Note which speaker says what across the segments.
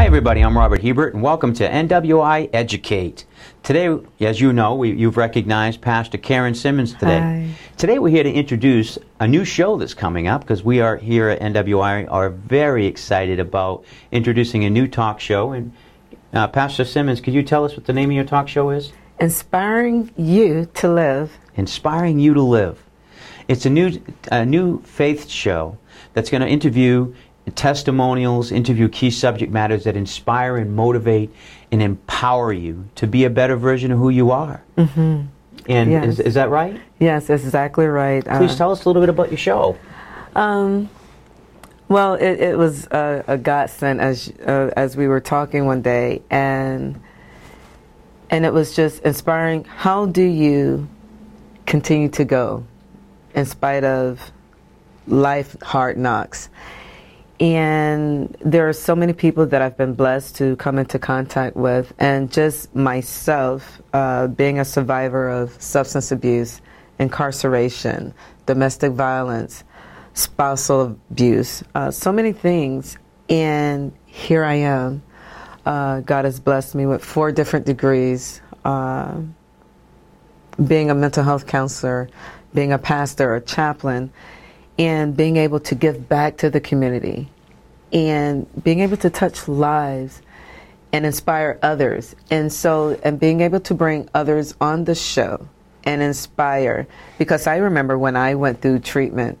Speaker 1: Hi, everybody. I'm Robert Hebert, and welcome to NWI Educate. Today, as you know, we, you've recognized Pastor Karen Simmons today.
Speaker 2: Hi.
Speaker 1: Today, we're here to introduce a new show that's coming up because we are here at NWI are very excited about introducing a new talk show. And uh, Pastor Simmons, could you tell us what the name of your talk show is?
Speaker 2: Inspiring you to live.
Speaker 1: Inspiring You to Live. It's a new, a new faith show that's going to interview testimonials, interview key subject matters that inspire and motivate and empower you to be a better version of who you are. Mm-hmm. And
Speaker 2: Yes.
Speaker 1: is, is that right?
Speaker 2: Yes, that's exactly right.
Speaker 1: Please
Speaker 2: Uh,
Speaker 1: tell us a little bit about your show.
Speaker 2: Um, well, it, it was a, a godsend as uh, as we were talking one day, and and it was just inspiring. How do you continue to go in spite of life hard knocks? And there are so many people that I've been blessed to come into contact with, and just myself uh, being a survivor of substance abuse, incarceration, domestic violence, spousal abuse, uh, so many things. And here I am. Uh, God has blessed me with four different degrees. Uh, being a mental health counselor, being a pastor, a chaplain, and being able to give back to the community and being able to touch lives and inspire others. And so, and being able to bring others on the show and inspire. Because I remember when I went through treatment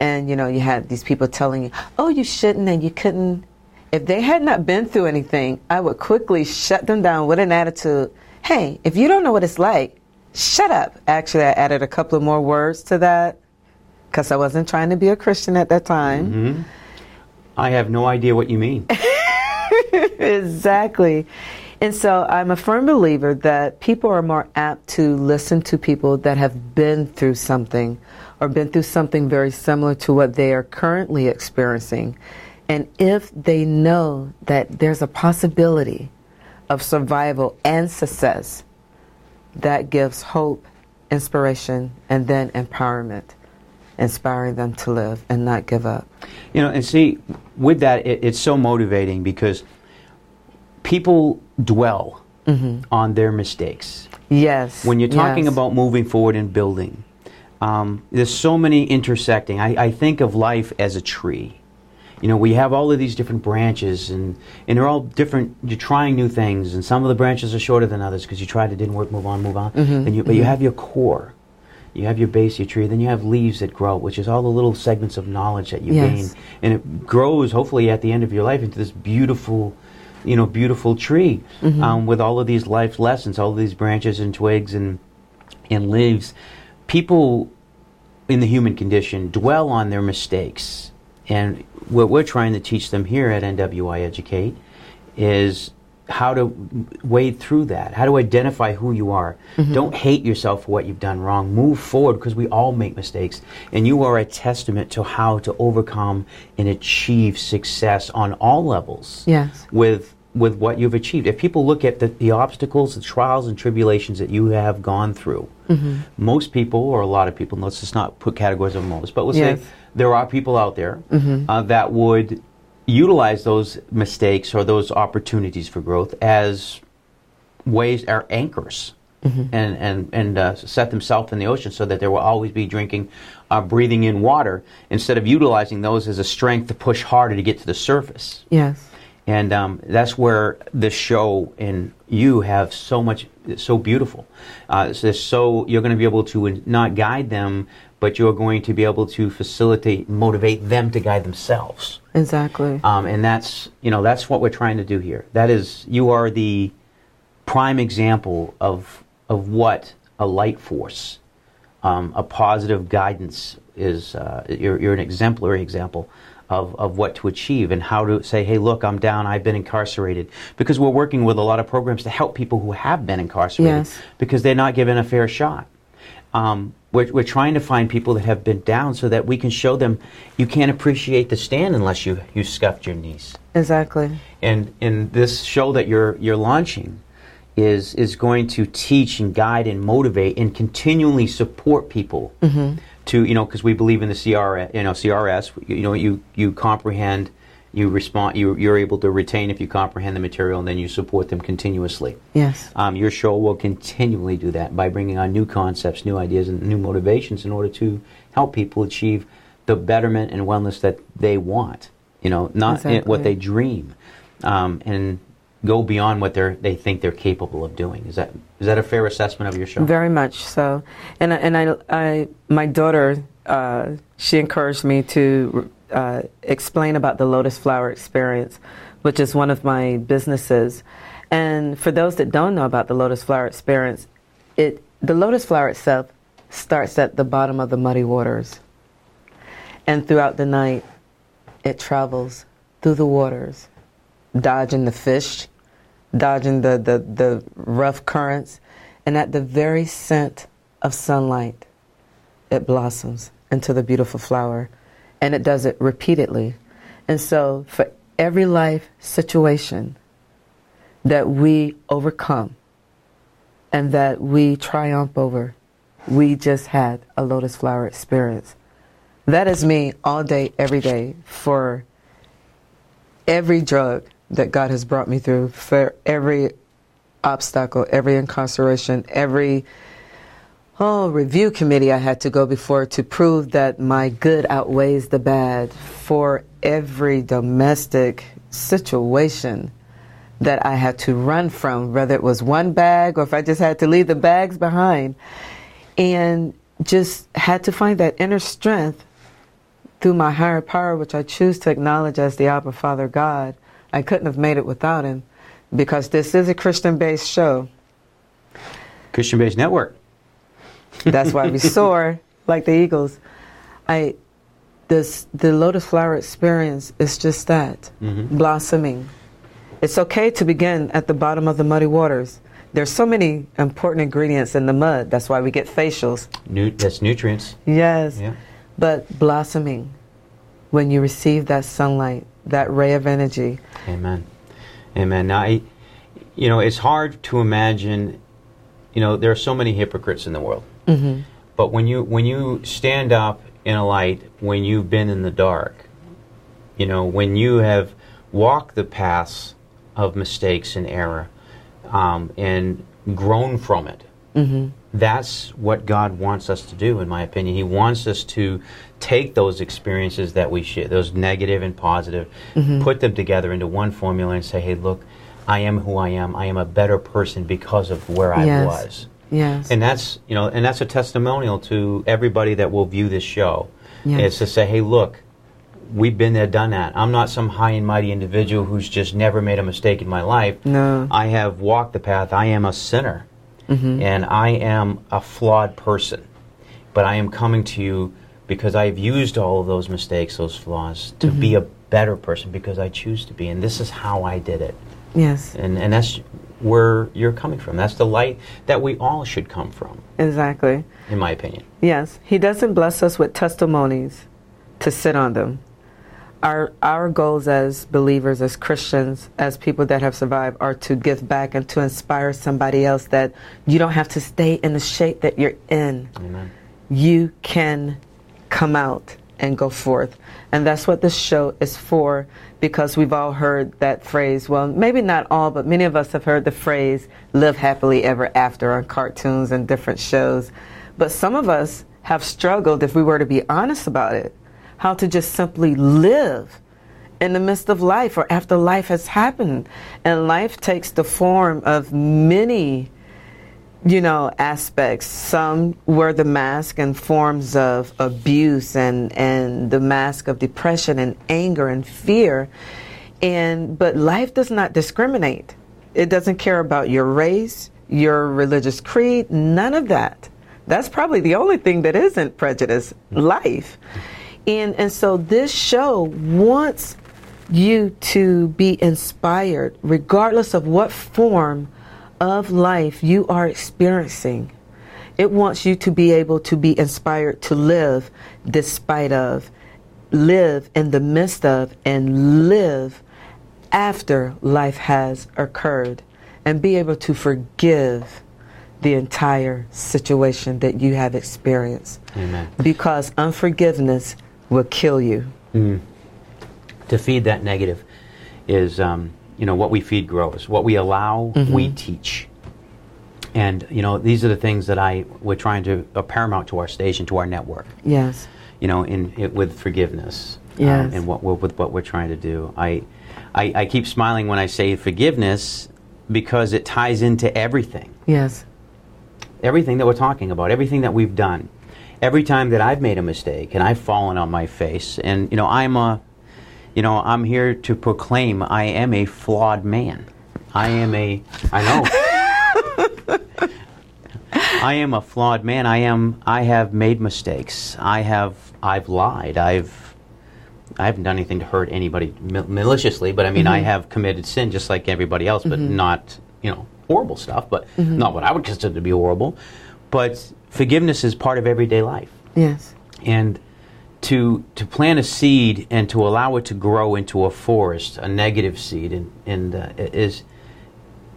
Speaker 2: and, you know, you had these people telling you, oh, you shouldn't and you couldn't. If they had not been through anything, I would quickly shut them down with an attitude. Hey, if you don't know what it's like, shut up. Actually, I added a couple of more words to that because I wasn't trying to be a Christian at that time. Mm-hmm.
Speaker 1: I have no idea what you mean.
Speaker 2: exactly. And so I'm a firm believer that people are more apt to listen to people that have been through something or been through something very similar to what they are currently experiencing. And if they know that there's a possibility of survival and success, that gives hope, inspiration, and then empowerment, inspiring them to live and not give up.
Speaker 1: You know, and see, with that, it, it's so motivating because people dwell mm-hmm. on their mistakes.
Speaker 2: Yes.
Speaker 1: When you're talking
Speaker 2: yes.
Speaker 1: about moving forward and building, um, there's so many intersecting. I, I think of life as a tree. You know, we have all of these different branches, and, and they're all different. You're trying new things, and some of the branches are shorter than others because you tried, it didn't work, move on, move on. Mm-hmm. And you, but you mm-hmm. have your core. You have your base, your tree, then you have leaves that grow, which is all the little segments of knowledge that you
Speaker 2: Yes.
Speaker 1: gain. And it grows, hopefully, at the end of your life into this beautiful, you know, beautiful tree um, with all of these life lessons, all of these branches and twigs and, and leaves. People in the human condition dwell on their mistakes. And what we're trying to teach them here at NWI Educate is how to wade through that, how to identify who you are. Mm-hmm. Don't hate yourself for what you've done wrong. Move forward because we all make mistakes. And you are a testament to how to overcome and achieve success on all levels
Speaker 2: Yes.
Speaker 1: with with what you've achieved. If people look at the, the obstacles, the trials and tribulations that you have gone through, mm-hmm. most people, or a lot of people, let's just not put categories of most, but we'll
Speaker 2: Yes.
Speaker 1: say there are people out there mm-hmm. uh, that would utilize those mistakes or those opportunities for growth as ways are anchors and and and uh, set themselves in the ocean so that there will always be drinking, uh, breathing in water instead of utilizing those as a strength to push harder to get to the surface.
Speaker 2: Yes.
Speaker 1: And um, that's where this show and you have so much, it's so beautiful. Uh, so you're going to be able to not guide them, but you're going to be able to facilitate, motivate them to guide themselves.
Speaker 2: Exactly.
Speaker 1: Um, and that's you know that's what we're trying to do here. That is, you are the prime example of of what a light force, um, a positive guidance is. Uh, you're, you're an exemplary example of, of what to achieve and how to say, hey, look, I'm down. I've been incarcerated because we're working with a lot of programs to help people who have been incarcerated
Speaker 2: Yes.
Speaker 1: because they're not given a fair shot. Um, we're, we're trying to find people that have been down so that we can show them you can't appreciate the stand unless you, you scuffed your knees.
Speaker 2: exactly.
Speaker 1: And and this show that you're you're launching is is going to teach and guide and motivate and continually support people to you know because we believe in the CR you know CRS you know you you comprehend you respond. You, you're able to retain if you comprehend the material, and then you support them continuously.
Speaker 2: Yes.
Speaker 1: Um, your show will continually do that by bringing on new concepts, new ideas, and new motivations in order to help people achieve the betterment and wellness that they want. You know, not
Speaker 2: Exactly.
Speaker 1: what they dream, um, and go beyond what they they think they're capable of doing. Is that is that a fair assessment of your show?
Speaker 2: Very much so. And I- and I, I my daughter, uh, she encouraged me to uh, explain about the Lotus Flower Experience, which is one of my businesses. And for those that don't know about the Lotus Flower Experience, it the lotus flower itself starts at the bottom of the muddy waters, and throughout the night, it travels through the waters, dodging the fish, dodging the, the, the rough currents, and at the very scent of sunlight, it blossoms into the beautiful flower. And it does it repeatedly. And so, for every life situation that we overcome and that we triumph over, we just had a lotus flower experience. That is me all day, every day, for every drug that God has brought me through, for every obstacle, every incarceration, every oh review committee I had to go before to prove that my good outweighs the bad, for every domestic situation that I had to run from, whether it was one bag or if I just had to leave the bags behind, and just had to find that inner strength through my higher power, which I choose to acknowledge as the Abba Father God. I couldn't have made it without him because this is a Christian based show.
Speaker 1: Christian Based Network.
Speaker 2: That's why we soar like the eagles. I this the lotus flower experience is just that
Speaker 1: Mhm.
Speaker 2: blossoming. It's okay to begin at the bottom of the muddy waters. There's so many important ingredients in the mud. That's why we get facials.
Speaker 1: Nu- that's nutrients.
Speaker 2: Yes.
Speaker 1: Yeah.
Speaker 2: But blossoming when you receive that sunlight, that ray of energy.
Speaker 1: Amen. Amen. Now, I, you know, it's hard to imagine. You know, there are so many hypocrites in the world.
Speaker 2: Hmm
Speaker 1: But when you when you stand up in a light, when you've been in the dark, you know, when you have walked the paths of mistakes and error, um, and grown from it,
Speaker 2: hmm
Speaker 1: that's what God wants us to do, in my opinion. He wants us to take those experiences that we share, those negative and positive, put them together into one formula and say, hey, look, I am who I am. I am a better person because of where I
Speaker 2: Yes.
Speaker 1: was.
Speaker 2: Yes.
Speaker 1: And that's, you know, and that's a testimonial to everybody that will view this show.
Speaker 2: Yes.
Speaker 1: Is to say, hey, look, we've been there, done that. I'm not some high and mighty individual who's just never made a mistake in my life.
Speaker 2: no.
Speaker 1: I have walked the path. I am a sinner
Speaker 2: hmm
Speaker 1: and I am a flawed person. But I am coming to you because I've used all of those mistakes, those flaws, to be a better person because I choose to be. And this is how I did it.
Speaker 2: Yes.
Speaker 1: And, and that's where you're coming from. That's the light that we all should come from,
Speaker 2: Exactly.
Speaker 1: in my opinion.
Speaker 2: Yes, He doesn't bless us with testimonies to sit on them. Our our goals as believers, as Christians, as people that have survived, are to give back and to inspire somebody else that you don't have to stay in the shape that you're in.
Speaker 1: Amen.
Speaker 2: You can come out and go forth. And that's what this show is for because we've all heard that phrase. Well, maybe not all, but many of us have heard the phrase live happily ever after on cartoons and different shows. But some of us have struggled, if we were to be honest about it, how to just simply live in the midst of life or after life has happened. And life takes the form of many you know, aspects. Some wear the mask in forms of abuse and, and the mask of depression and anger and fear. And but life does not discriminate. It doesn't care about your race, your religious creed, none of that. That's probably the only thing that isn't prejudice, life. And and so this show wants you to be inspired regardless of what form of life you are experiencing. It wants you to be able to be inspired to live despite of, live in the midst of, and live after life has occurred, and be able to forgive the entire situation that you have experienced.
Speaker 1: Amen.
Speaker 2: Because unforgiveness will kill you.
Speaker 1: Mm. to feed that negative is, um, you know, what we feed grows. What we allow, we teach. And you know, these are the things that I we're trying to uh, paramount to our station, to our network.
Speaker 2: Yes.
Speaker 1: You know, in it, with forgiveness. um,
Speaker 2: Yes.
Speaker 1: and what we're, with what we're trying to do. I, I I keep smiling when I say forgiveness because it ties into everything
Speaker 2: Yes.
Speaker 1: everything that we're talking about, everything that we've done, every time that I've made a mistake and I've fallen on my face, and you know, I'm a, you know, I'm here to proclaim I am a flawed man. I am a, I know. I am a flawed man. I am. I have made mistakes. I have. I've lied. I've. I haven't done anything to hurt anybody mal- maliciously, but I mean, I mm-hmm. have committed sin just like everybody else, but mm-hmm. not, you know, horrible stuff, but mm-hmm. not what I would consider to be horrible. But forgiveness is part of everyday life
Speaker 2: Yes.
Speaker 1: and to to plant a seed and to allow it to grow into a forest, a negative seed, and, and uh, is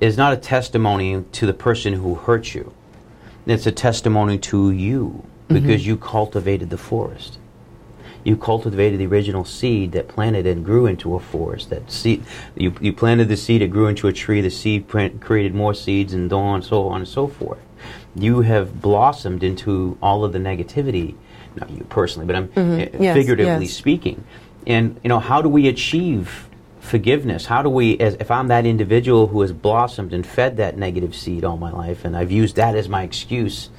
Speaker 1: is not a testimony to the person who hurt you. It's a testimony to you because you cultivated the forest. You cultivated the original seed that planted and grew into a forest. That seed, you, you planted the seed, it grew into a tree. The seed plant, created more seeds, and so on, so on and so forth. You have blossomed into all of the negativity, not you personally, but I'm uh,
Speaker 2: Yes,
Speaker 1: figuratively
Speaker 2: yes.
Speaker 1: speaking. And you know, how do we achieve forgiveness? How do we, as if I'm that individual who has blossomed and fed that negative seed all my life, and I've used that as my excuse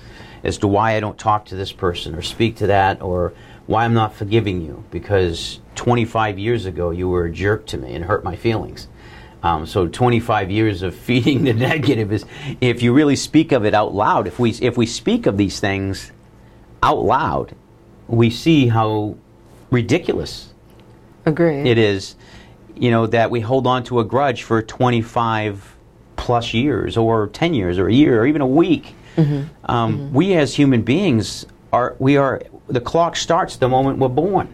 Speaker 1: as to why I don't talk to this person or speak to that, or why I'm not forgiving you because 25 years ago you were a jerk to me and hurt my feelings. Um, so 25 years of feeding the negative is, if you really speak of it out loud, if we if we speak of these things out loud, we see how ridiculous
Speaker 2: Agree.
Speaker 1: it is, you know, that we hold on to a grudge for 25 plus years, or 10 years, or a year, or even a week. Um, We as human beings are, we are, the clock starts the moment we're born.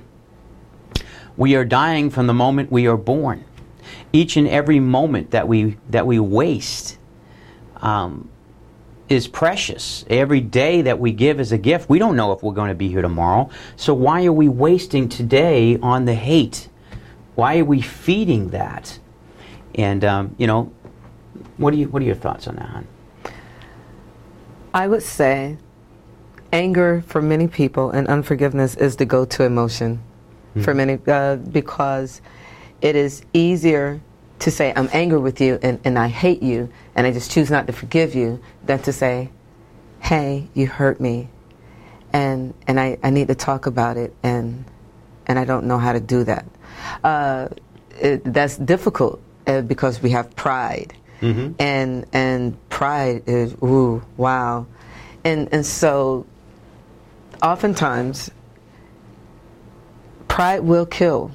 Speaker 1: We are dying from the moment we are born. Each and every moment that we that we waste um, is precious. Every day that we give is a gift. We don't know if we're going to be here tomorrow. So why are we wasting today on the hate? Why are we feeding that? And um, you know, what do you what are your thoughts on that? hon?
Speaker 2: I would say anger for many people and unforgiveness is the go to emotion for many uh, because it is easier to say, I'm angry with you and, and I hate you and I just choose not to forgive you than to say, hey, you hurt me and, and I, I need to talk about it and, and I don't know how to do that. Uh, it, that's difficult uh, because we have pride. And and pride is ooh wow. And and so oftentimes pride will kill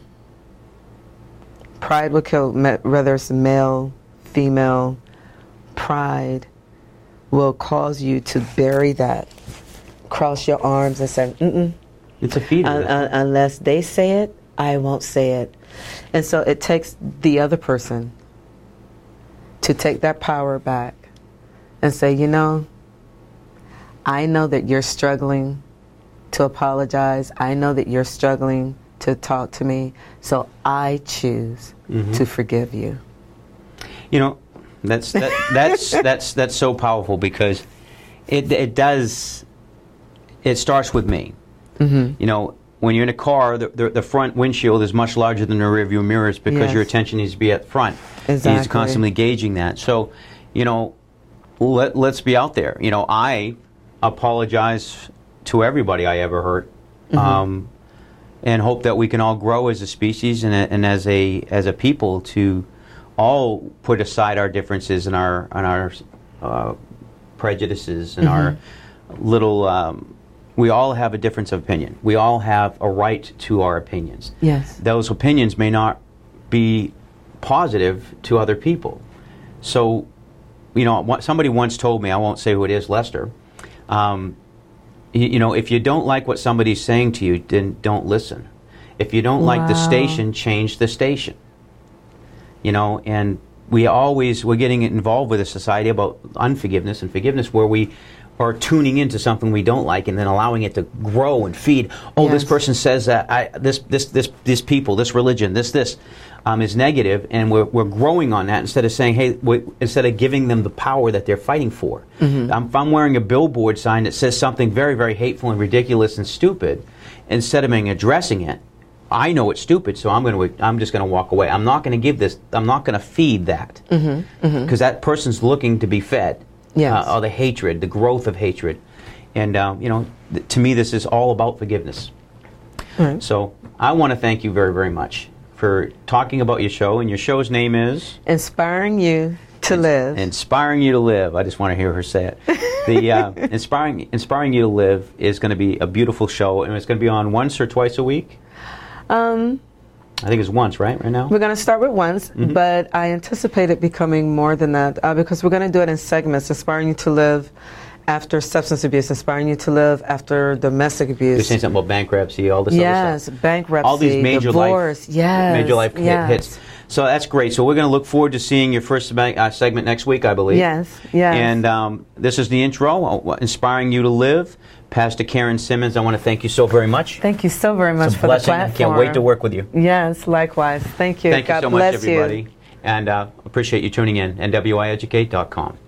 Speaker 2: pride will kill whether it's male female pride will cause you to bury that cross your arms and say mm mm.
Speaker 1: It's a feeder.
Speaker 2: Un- un- unless they say it, I won't say it. And so it takes the other person to take that power back and say, you know, I know that you're struggling to apologize. I know that you're struggling to talk to me. So I choose to forgive you.
Speaker 1: You know, that's that, that's that's that's so powerful because it it does. It starts with me. Mm-hmm. You know, when you're in a car, the, the, the front windshield is much larger than the rearview mirrors because
Speaker 2: Yes.
Speaker 1: your attention needs to be at the front. Need to constantly gauging that. So, you know, let let's be out there. You know, I apologize to everybody I ever hurt. Um, and hope that we can all grow as a species and, a, and as a as a people to all put aside our differences and our and our uh, prejudices and our little. Um, we all have a difference of opinion. We all have a right to our opinions.
Speaker 2: Yes.
Speaker 1: Those opinions may not be positive to other people. So, you know, somebody once told me, I won't say who it is, Lester. Um, you, you know, if you don't like what somebody's saying to you, then don't listen. If you don't like the station, change the station. You know, and we always we're getting involved with a society about unforgiveness and forgiveness where we or tuning into something we don't like and then allowing it to grow and feed. Oh, this person says that I, this, this, this, this people, this religion, this, this um, is negative, and we're, we're growing on that instead of saying, hey, we, instead of giving them the power that they're fighting for. Um, if I'm wearing a billboard sign that says something very, very hateful and ridiculous and stupid, instead of being addressing it, I know it's stupid, so I'm going to. I'm just going to walk away. I'm not going to give this. I'm not going to feed that because that person's looking to be fed.
Speaker 2: Yes.
Speaker 1: Uh, or the hatred, the growth of hatred, and um, you know, th- to me, this is all about forgiveness.
Speaker 2: Right.
Speaker 1: So I want to thank you very, very much for talking about your show. And your show's name is
Speaker 2: Inspiring you to live.
Speaker 1: Inspiring You to Live. I just want to hear her say it. The uh, Inspiring Inspiring You to Live is going to be a beautiful show, and it's going to be on once or twice a week.
Speaker 2: um,
Speaker 1: I think it's once, right? Right now.
Speaker 2: We're going to start with once,
Speaker 1: Mm-hmm.
Speaker 2: but I anticipate it becoming more than that uh, because we're going to do it in segments, inspiring you to live after substance abuse, inspiring you to live after domestic abuse.
Speaker 1: You're saying something about bankruptcy, all this
Speaker 2: Yes,
Speaker 1: other stuff.
Speaker 2: bankruptcy,
Speaker 1: all these major
Speaker 2: divorce.
Speaker 1: life,
Speaker 2: yes,
Speaker 1: major life hit-
Speaker 2: yes.
Speaker 1: hits. So that's great. So we're going to look forward to seeing your first uh, segment next week, I believe.
Speaker 2: Yes, yes.
Speaker 1: And um, this is the intro, uh, inspiring you to live. Pastor Karen Simmons, I want to thank you so very much.
Speaker 2: Thank you so very much for
Speaker 1: blessing.
Speaker 2: the
Speaker 1: I
Speaker 2: platform.
Speaker 1: can't wait to work with you.
Speaker 2: Yes, likewise. Thank you.
Speaker 1: Thank
Speaker 2: God
Speaker 1: you so much,
Speaker 2: bless
Speaker 1: everybody.
Speaker 2: you.
Speaker 1: And uh, appreciate you tuning in. NWIEducate.com.